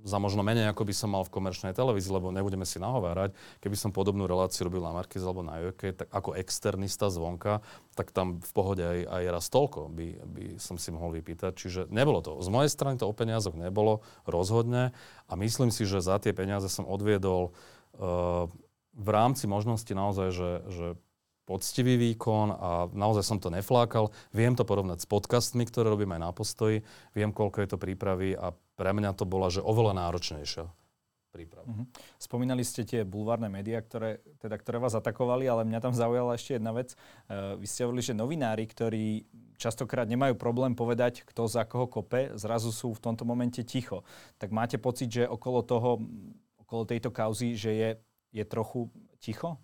B: za možno menej, ako by som mal v komerčnej televízii, lebo nebudeme si nahovárať. Keby som podobnú reláciu robil na Markiz alebo na Joke, tak ako externista zvonka, tak tam v pohode aj, aj raz toľko by, by som si mohol vypýtať. Čiže nebolo to. Z mojej strany to o peniazoch nebolo rozhodne a myslím si, že za tie peniaze som odviedol uh, v rámci možnosti naozaj, že, že poctivý výkon a naozaj som to neflákal. Viem to porovnať s podcastmi, ktoré robím aj na postoji. Viem, koľko je to prípravy a pre mňa to bola, že oveľa náročnejšia príprava. Uh-huh.
A: Spomínali ste tie bulvárne médiá, ktoré, teda, ktoré vás atakovali, ale mňa tam zaujala ešte jedna vec. Uh, vy ste hovorili, že novinári, ktorí častokrát nemajú problém povedať, kto za koho kope, zrazu sú v tomto momente ticho. Tak máte pocit, že okolo toho, okolo tejto kauzy, že je, je trochu ticho?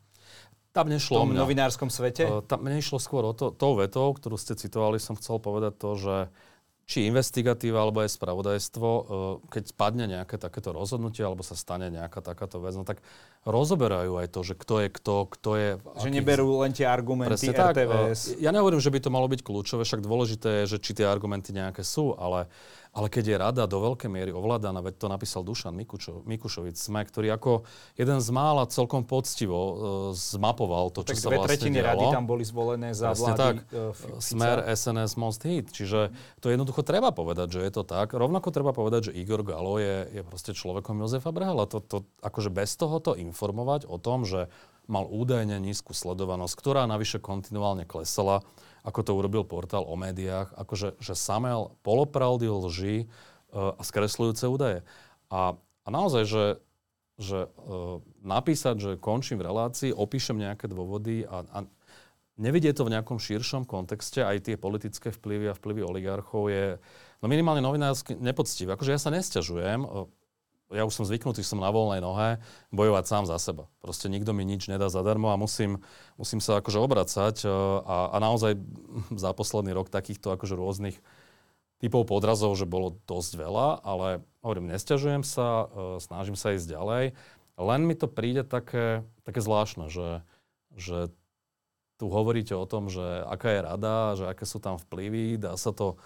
B: Tam nešlo
A: v tom mňa. novinárskom svete?
B: Tam nešlo skôr o to, tou vetou, ktorú ste citovali, som chcel povedať to, že či investigatíva alebo aj spravodajstvo, uh, keď spadne nejaké takéto rozhodnutie alebo sa stane nejaká takáto vec, no tak rozoberajú aj to, že kto je kto, kto je...
A: Že aký... neberú len tie argumenty Presne RTVS.
B: Tak, ja nehovorím, že by to malo byť kľúčové, však dôležité je, že či tie argumenty nejaké sú, ale ale keď je rada do veľkej miery ovládaná, veď to napísal Dušan Mikučo, Mikušovic, sme, ktorý ako jeden z mála celkom poctivo uh, zmapoval to, čo tak sa vlastne tretiny
A: rady tam boli zvolené za Presne vlády tak. Uh,
B: Smer, SNS, Most Hit. Čiže to jednoducho treba povedať, že je to tak. Rovnako treba povedať, že Igor Galo je, je proste človekom Jozefa Brehala. To, to, akože bez tohoto informovať o tom, že mal údajne nízku sledovanosť, ktorá navyše kontinuálne klesala, ako to urobil portál o médiách, akože že samel polopravdy, lži uh, a skresľujúce údaje. A, a naozaj, že že uh, napísať, že končím v relácii, opíšem nejaké dôvody a, a nevidie to v nejakom širšom kontexte, aj tie politické vplyvy a vplyvy oligarchov je no minimálne novinársky nepoctivé. Akože ja sa nesťažujem, ja už som zvyknutý, som na voľnej nohe, bojovať sám za seba. Proste nikto mi nič nedá zadarmo a musím, musím sa akože obracať a, a naozaj [LAUGHS] za posledný rok takýchto akože rôznych typov podrazov, že bolo dosť veľa, ale hovorím, nesťažujem sa, snažím sa ísť ďalej. Len mi to príde také, také zvláštne, že, že tu hovoríte o tom, že aká je rada, že aké sú tam vplyvy, dá sa to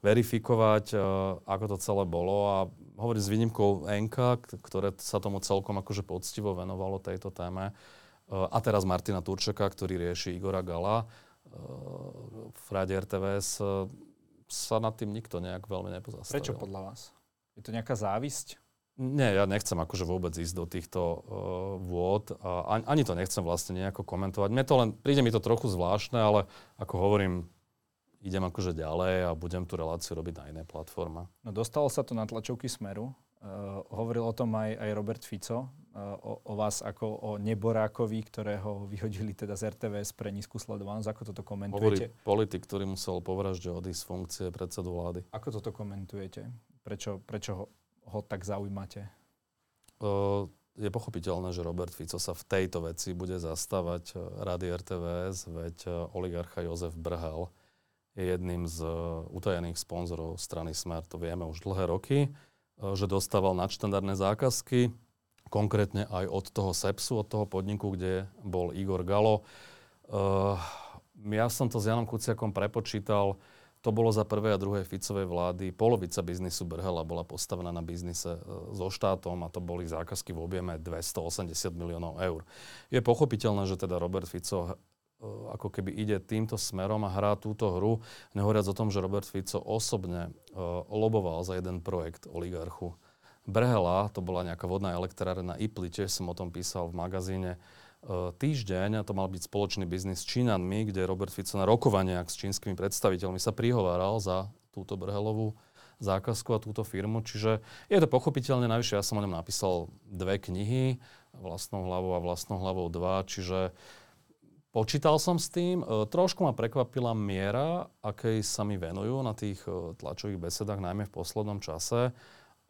B: verifikovať, uh, ako to celé bolo a hovorím s výnimkou Enka, ktoré sa tomu celkom akože poctivo venovalo tejto téme. Uh, a teraz Martina Turčeka, ktorý rieši Igora Gala uh, v Rade RTVS, sa nad tým nikto nejak veľmi nepozastavil.
A: Prečo podľa vás? Je to nejaká závisť?
B: Nie, ja nechcem akože vôbec ísť do týchto uh, vôd. A ani, ani to nechcem vlastne nejako komentovať. Mne to len, príde mi to trochu zvláštne, ale ako hovorím, idem akože ďalej a budem tú reláciu robiť na inej platforme.
A: No dostalo sa to na tlačovky Smeru. Uh, hovoril o tom aj, aj Robert Fico, uh, o, o vás ako o neborákovi, ktorého vyhodili teda z RTVS pre nízku sledovanosť. Ako toto komentujete?
B: Hovorí politik, ktorý musel po vražde odísť z funkcie predsedu vlády.
A: Ako toto komentujete? Prečo, prečo ho ho tak zaujímate?
B: Je pochopiteľné, že Robert Fico sa v tejto veci bude zastávať Rady RTVS, veď oligarcha Jozef Brhel je jedným z utajených sponzorov strany Smer, to vieme už dlhé roky, že dostával nadštandardné zákazky, konkrétne aj od toho SEPSu, od toho podniku, kde bol Igor Galo. Ja som to s Janom Kuciakom prepočítal, to bolo za prvej a druhej Ficovej vlády. Polovica biznisu Brhela bola postavená na biznise e, so štátom a to boli zákazky v objeme 280 miliónov eur. Je pochopiteľné, že teda Robert Fico e, ako keby ide týmto smerom a hrá túto hru, nehovoriac o tom, že Robert Fico osobne uh, loboval za jeden projekt oligarchu Brhela, to bola nejaká vodná elektrárna Ipli, tiež som o tom písal v magazíne, E, týždeň, a to mal byť spoločný biznis s Čínanmi, kde Robert Fico na rokovaniach s čínskymi predstaviteľmi sa prihováral za túto Brhelovú zákazku a túto firmu. Čiže je to pochopiteľne, najvyššie ja som o ňom napísal dve knihy, vlastnou hlavou a vlastnou hlavou dva, čiže počítal som s tým. E, trošku ma prekvapila miera, akej sa mi venujú na tých e, tlačových besedách, najmä v poslednom čase.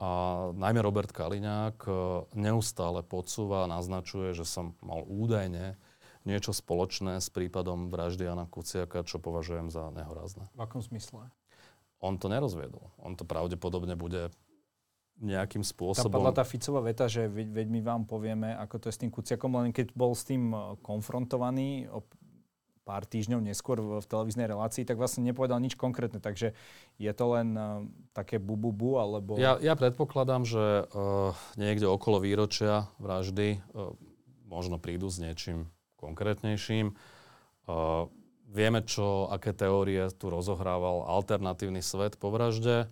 B: A najmä Robert Kaliňák e, neustále podsúva a naznačuje, že som mal údajne niečo spoločné s prípadom vraždy Jana Kuciaka, čo považujem za nehorázne.
A: V akom smysle?
B: On to nerozviedol. On to pravdepodobne bude nejakým spôsobom...
A: Tam padla tá Ficová veta, že veď, veď my vám povieme, ako to je s tým Kuciakom, len keď bol s tým e, konfrontovaný pár týždňov neskôr v, v televíznej relácii, tak vlastne nepovedal nič konkrétne. Takže je to len uh, také bu-bu-bu, alebo...
B: Ja, ja predpokladám, že uh, niekde okolo výročia vraždy uh, možno prídu s niečím konkrétnejším. Uh, vieme, čo, aké teórie tu rozohrával alternatívny svet po vražde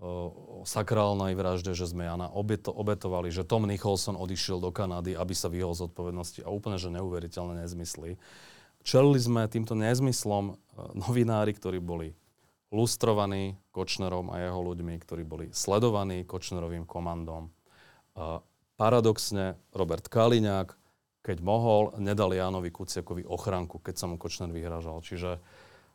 B: o sakrálnej vražde, že sme Jana obeto, obetovali, že Tom Nicholson odišiel do Kanady, aby sa vyhol z odpovednosti a úplne, že neuveriteľné nezmysly. Čelili sme týmto nezmyslom e, novinári, ktorí boli lustrovaní Kočnerom a jeho ľuďmi, ktorí boli sledovaní Kočnerovým komandom. A paradoxne Robert Kaliňák, keď mohol, nedal Jánovi Kuciakovi ochranku, keď sa mu Kočner vyhražal. Čiže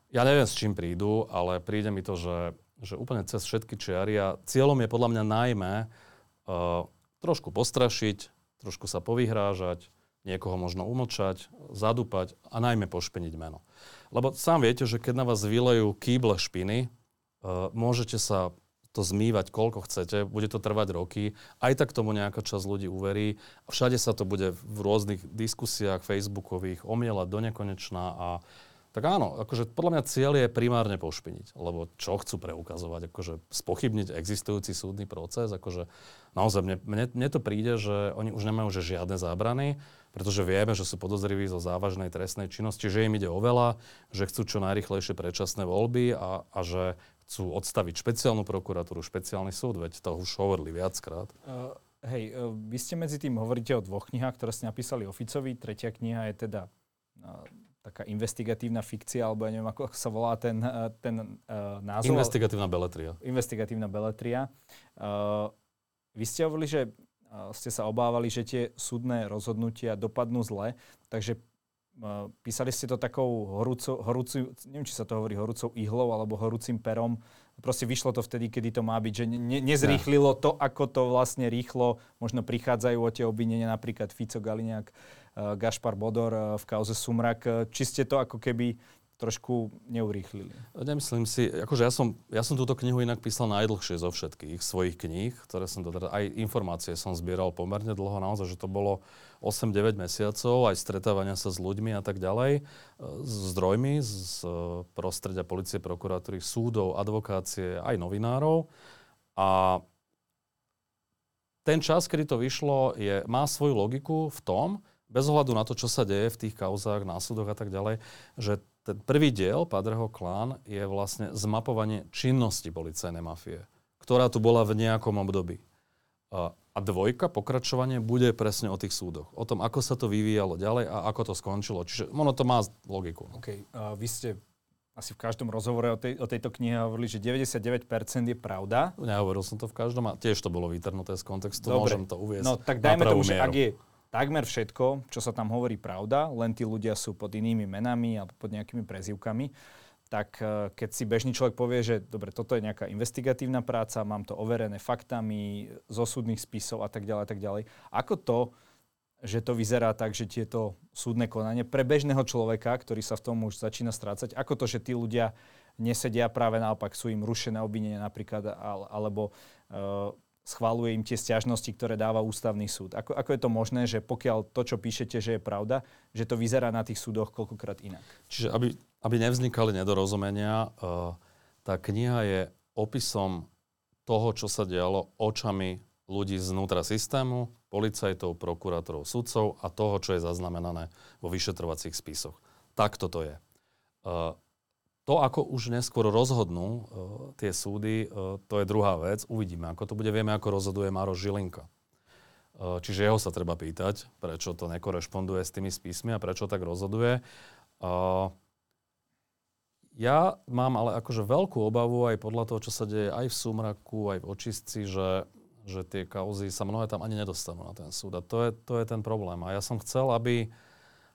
B: ja neviem, s čím prídu, ale príde mi to, že, že úplne cez všetky čiary a cieľom je podľa mňa najmä uh, trošku postrašiť, trošku sa povyhrážať, niekoho možno umlčať, zadúpať a najmä pošpeniť meno. Lebo sám viete, že keď na vás vylejú kýble špiny, uh, môžete sa to zmývať koľko chcete, bude to trvať roky, aj tak tomu nejaká časť ľudí uverí všade sa to bude v rôznych diskusiách facebookových omielať do nekonečná a tak áno, akože podľa mňa cieľ je primárne pošpiniť, lebo čo chcú preukazovať, akože spochybniť existujúci súdny proces, akože naozaj mne, mne, mne to príde, že oni už nemajú že žiadne zábrany, pretože vieme, že sú podozriví zo závažnej trestnej činnosti, že im ide o veľa, že chcú čo najrychlejšie predčasné voľby a, a že chcú odstaviť špeciálnu prokuratúru, špeciálny súd, veď to už hovorili viackrát. Uh,
A: hej, uh, vy ste medzi tým hovoríte o dvoch knihách, ktoré ste napísali Oficovi. Tretia kniha je teda uh, taká investigatívna fikcia, alebo ja neviem, ako sa volá ten, ten uh, názov.
B: Investigatívna beletria.
A: Investigatívna beletria. Uh, vy ste hovorili, že ste sa obávali, že tie súdne rozhodnutia dopadnú zle, takže písali ste to takou horúcou, horúcu, neviem, či sa to hovorí horúcou ihlou alebo horúcim perom. Proste vyšlo to vtedy, kedy to má byť, že ne, nezrýchlilo to, ako to vlastne rýchlo možno prichádzajú o tie obvinenia napríklad Fico, Galiňák, Gašpar Bodor v kauze Sumrak. Či ste to ako keby trošku neurýchlili.
B: Nemyslím si, akože ja som, ja som túto knihu inak písal najdlhšie zo všetkých svojich kníh, ktoré som teda, aj informácie som zbieral pomerne dlho, naozaj, že to bolo 8-9 mesiacov, aj stretávania sa s ľuďmi a tak ďalej, s zdrojmi z prostredia policie, prokuratúry, súdov, advokácie, aj novinárov. A ten čas, kedy to vyšlo, je, má svoju logiku v tom, bez ohľadu na to, čo sa deje v tých kauzách, následoch a tak ďalej, že ten prvý diel, Padreho klán, je vlastne zmapovanie činnosti policajnej mafie, ktorá tu bola v nejakom období. A, a dvojka, pokračovanie, bude presne o tých súdoch. O tom, ako sa to vyvíjalo ďalej a ako to skončilo. Čiže ono to má logiku.
A: Okay. Uh, vy ste asi v každom rozhovore o, tej, o tejto knihe hovorili, že 99% je pravda.
B: Nehovoril som to v každom a tiež to bolo vytrhnuté z kontextu. Dobre. Môžem to uviesť.
A: No tak dajme tomu, že ak je takmer všetko, čo sa tam hovorí pravda, len tí ľudia sú pod inými menami alebo pod nejakými prezývkami, tak e, keď si bežný človek povie, že dobre, toto je nejaká investigatívna práca, mám to overené faktami, zo súdnych spisov a tak ďalej, a tak ďalej. Ako to, že to vyzerá tak, že tieto súdne konanie pre bežného človeka, ktorý sa v tom už začína strácať, ako to, že tí ľudia nesedia práve naopak, sú im rušené obvinenia napríklad, alebo uh, schváluje im tie stiažnosti, ktoré dáva ústavný súd. Ako, ako je to možné, že pokiaľ to, čo píšete, že je pravda, že to vyzerá na tých súdoch koľkokrát inak?
B: Čiže aby, aby nevznikali nedorozumenia, uh, tá kniha je opisom toho, čo sa dialo očami ľudí znútra systému, policajtov, prokurátorov, sudcov a toho, čo je zaznamenané vo vyšetrovacích spisoch. Tak toto je. To, ako už neskôr rozhodnú uh, tie súdy, uh, to je druhá vec. Uvidíme, ako to bude. Vieme, ako rozhoduje Maro Žilinka. Uh, čiže jeho sa treba pýtať, prečo to nekorešponduje s tými spismi a prečo tak rozhoduje. Ja mám ale akože veľkú obavu aj podľa toho, čo sa deje aj v Sumraku, aj v Očistci, že, že tie kauzy sa mnohé tam ani nedostanú na ten súd. A to je, to je ten problém. A ja som chcel, aby,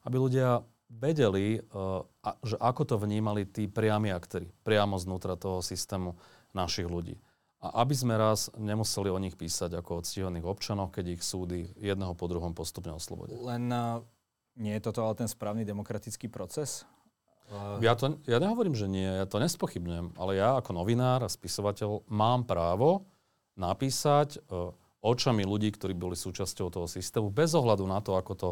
B: aby ľudia vedeli, eh, že ako to vnímali tí priami aktéry, priamo znútra toho systému našich ľudí. A aby sme raz nemuseli o nich písať ako o ctihodných občanoch, keď ich súdy jedného po druhom postupne oslobodia.
A: Len uh, nie je toto ale ten správny demokratický proces?
B: Uh... Ja, to, ja nehovorím, že nie, ja to nespochybňujem, ale ja ako novinár a spisovateľ mám právo napísať očami ľudí, ktorí boli súčasťou toho systému, bez ohľadu na to, ako to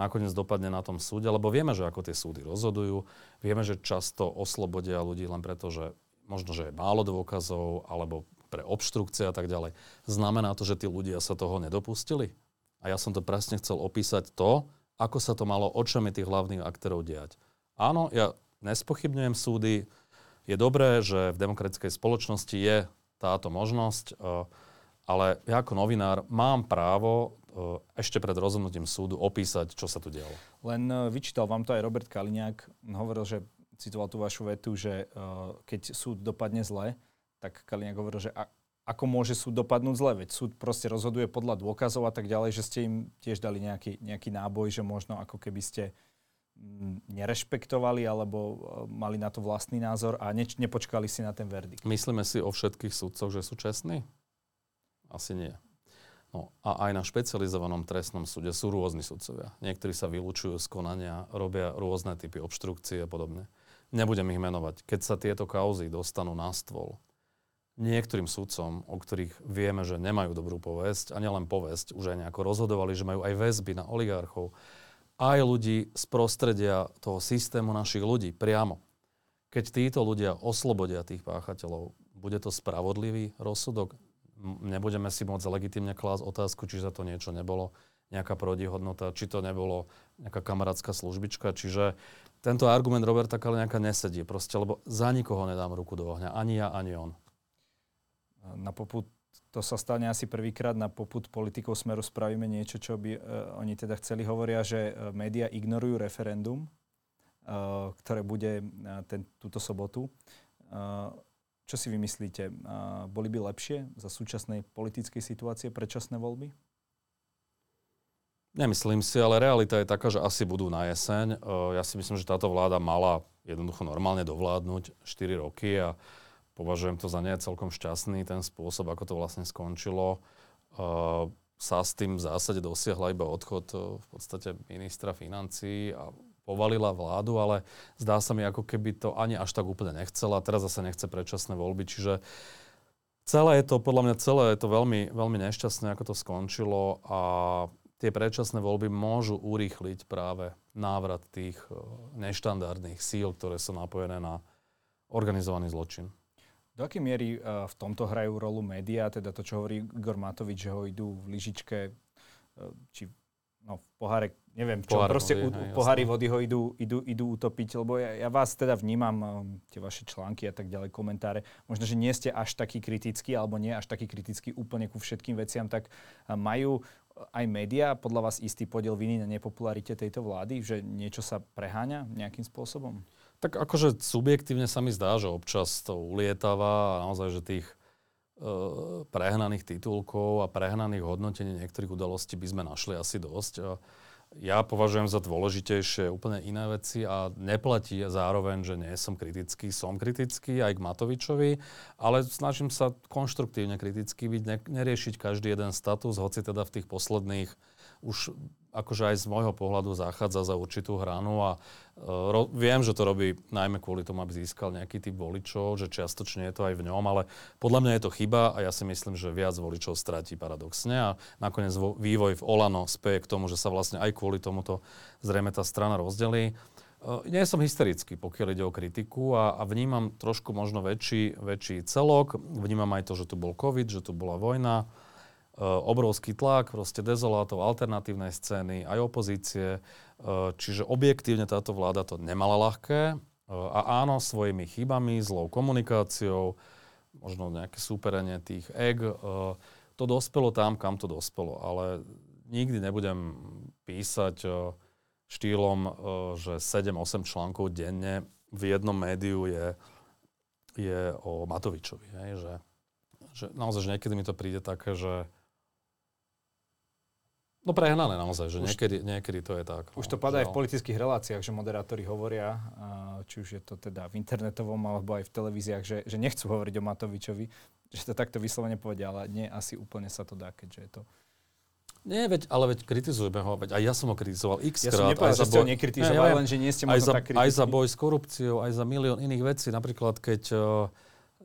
B: nakoniec dopadne na tom súde, lebo vieme, že ako tie súdy rozhodujú, vieme, že často oslobodia ľudí len preto, že možno, že je málo dôkazov, alebo pre obštrukcie a tak ďalej. Znamená to, že tí ľudia sa toho nedopustili? A ja som to presne chcel opísať to, ako sa to malo očami tých hlavných aktérov diať. Áno, ja nespochybňujem súdy. Je dobré, že v demokratickej spoločnosti je táto možnosť. Uh, ale ja ako novinár mám právo e, ešte pred rozhodnutím súdu opísať, čo sa tu dialo.
A: Len e, vyčítal vám to aj Robert Kaliňák. Hovoril, že citoval tú vašu vetu, že e, keď súd dopadne zle, tak Kaliňák hovoril, že ako môže súd dopadnúť zle, veď súd proste rozhoduje podľa dôkazov a tak ďalej, že ste im tiež dali nejaký, nejaký náboj, že možno ako keby ste mm, nerešpektovali alebo mali na to vlastný názor a ne, nepočkali si na ten verdikt.
B: Myslíme si o všetkých súdcoch, že sú čestní? Asi nie. No a aj na špecializovanom trestnom súde sú rôzni sudcovia. Niektorí sa vylúčujú z konania, robia rôzne typy obštrukcie a podobne. Nebudem ich menovať. Keď sa tieto kauzy dostanú na stôl, niektorým sudcom, o ktorých vieme, že nemajú dobrú povesť, a nielen povesť, už aj nejako rozhodovali, že majú aj väzby na oligarchov, aj ľudí z prostredia toho systému našich ľudí priamo. Keď títo ľudia oslobodia tých páchateľov, bude to spravodlivý rozsudok? Nebudeme si môcť legitimne klásť otázku, či za to niečo nebolo nejaká prodihodnota, či to nebolo nejaká kamarátska službička. Čiže tento argument Roberta Kaliňáka nesedí proste, lebo za nikoho nedám ruku do ohňa. Ani ja, ani on.
A: Na poput, to sa stane asi prvýkrát, na poput politikov Smeru spravíme niečo, čo by uh, oni teda chceli. Hovoria, že uh, média ignorujú referendum, uh, ktoré bude uh, ten, túto sobotu. Uh, čo si vymyslíte? Boli by lepšie za súčasnej politickej situácie predčasné voľby?
B: Nemyslím si, ale realita je taká, že asi budú na jeseň. Ja si myslím, že táto vláda mala jednoducho normálne dovládnuť 4 roky a považujem to za nie celkom šťastný ten spôsob, ako to vlastne skončilo. Sa s tým v zásade dosiahla iba odchod v podstate ministra financí a povalila vládu, ale zdá sa mi, ako keby to ani až tak úplne nechcela. Teraz zase nechce predčasné voľby, čiže celé je to, podľa mňa celé je to veľmi, veľmi nešťastné, ako to skončilo a tie predčasné voľby môžu urýchliť práve návrat tých e, neštandardných síl, ktoré sú napojené na organizovaný zločin.
A: Do akej miery uh, v tomto hrajú rolu médiá, teda to, čo hovorí Igor Matovič, že ho idú v lyžičke, uh, či no, v poháre, neviem, čo, Pohár proste vody, u, hej, pohári vody ho idú, idú, idú utopiť, lebo ja, ja vás teda vnímam, um, tie vaše články a tak ďalej, komentáre, možno, že nie ste až taký kritický, alebo nie až taký kritický úplne ku všetkým veciam, tak uh, majú aj médiá podľa vás istý podiel viny na nepopularite tejto vlády, že niečo sa preháňa nejakým spôsobom?
B: Tak akože subjektívne sa mi zdá, že občas to ulietava a naozaj, že tých e, prehnaných titulkov a prehnaných hodnotení niektorých udalostí by sme našli asi dosť. A ja považujem za dôležitejšie úplne iné veci a neplatí zároveň, že nie som kritický. Som kritický aj k Matovičovi, ale snažím sa konštruktívne kritický byť, ne, neriešiť každý jeden status, hoci teda v tých posledných už akože aj z môjho pohľadu zachádza za určitú hranu a uh, ro, viem, že to robí najmä kvôli tomu, aby získal nejaký typ voličov, že čiastočne je to aj v ňom, ale podľa mňa je to chyba a ja si myslím, že viac voličov stratí paradoxne a nakoniec vo, vývoj v Olano speje k tomu, že sa vlastne aj kvôli tomuto zrejme tá strana rozdelí. Uh, nie som hysterický, pokiaľ ide o kritiku a, a vnímam trošku možno väčší, väčší celok. Vnímam aj to, že tu bol COVID, že tu bola vojna, E, obrovský tlak, proste dezolátov, alternatívnej scény, aj opozície. E, čiže objektívne táto vláda to nemala ľahké. E, a áno, svojimi chybami, zlou komunikáciou, možno nejaké súperenie tých eg, to dospelo tam, kam to dospelo. Ale nikdy nebudem písať štýlom, že 7-8 článkov denne v jednom médiu je, je o Matovičovi. Hej? Že, že naozaj, že niekedy mi to príde také, že No prehnané naozaj, že už, niekedy, niekedy to je tak.
A: Už no, to padá aj v politických reláciách, že moderátori hovoria, či už je to teda v internetovom alebo aj v televíziách, že, že nechcú hovoriť o Matovičovi, že to takto vyslovene povedia, ale nie asi úplne sa to dá, keďže je to...
B: Nie, veď, ale veď kritizujeme ho, veď aj ja som ho kritizoval x
A: krát. Ja som nepovedal, že ste ho nekritizovali, len že nie ste možno
B: aj za,
A: tak kritický.
B: Aj za boj s korupciou, aj za milión iných vecí. Napríklad, keď uh,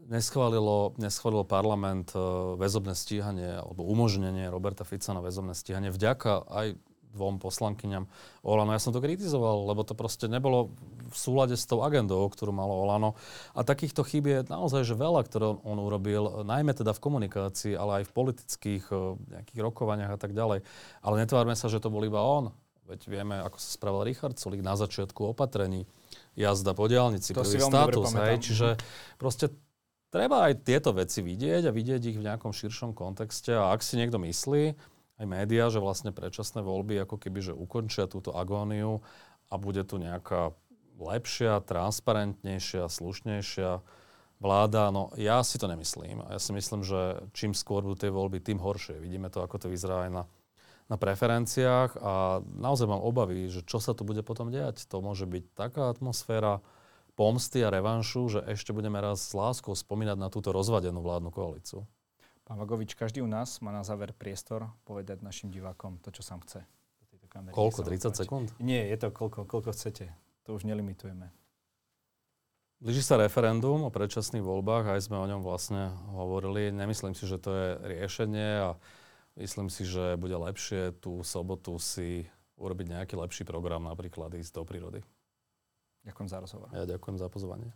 B: neschválilo, neschválilo parlament uh, väzobné stíhanie alebo umožnenie Roberta Fica na väzobné stíhanie vďaka aj dvom poslankyňam Olano. Ja som to kritizoval, lebo to proste nebolo v súlade s tou agendou, ktorú malo Olano. A takýchto chýb je naozaj že veľa, ktoré on urobil, najmä teda v komunikácii, ale aj v politických uh, nejakých rokovaniach a tak ďalej. Ale netvárme sa, že to bol iba on. Veď vieme, ako sa spravil Richard Sulik na začiatku opatrení. Jazda po diálnici, to prvý status. Hej, čiže proste treba aj tieto veci vidieť a vidieť ich v nejakom širšom kontexte. A ak si niekto myslí, aj médiá, že vlastne predčasné voľby ako keby, že ukončia túto agóniu a bude tu nejaká lepšia, transparentnejšia, slušnejšia vláda. No ja si to nemyslím. Ja si myslím, že čím skôr budú tie voľby, tým horšie. Vidíme to, ako to vyzerá aj na, na preferenciách a naozaj mám obavy, že čo sa tu bude potom diať. To môže byť taká atmosféra, pomsty a revanšu, že ešte budeme raz s láskou spomínať na túto rozvadenú vládnu koalíciu.
A: Pán Vagovič, každý u nás má na záver priestor povedať našim divákom to, čo sám chce.
B: Koľko? 30 sekúnd?
A: Nie, je to koľko, koľko chcete. To už nelimitujeme.
B: Blíži sa referendum o predčasných voľbách, aj sme o ňom vlastne hovorili. Nemyslím si, že to je riešenie a myslím si, že bude lepšie tú sobotu si urobiť nejaký lepší program, napríklad ísť do prírody.
A: Ďakujem za rozhovor.
B: Ja ďakujem za pozvanie.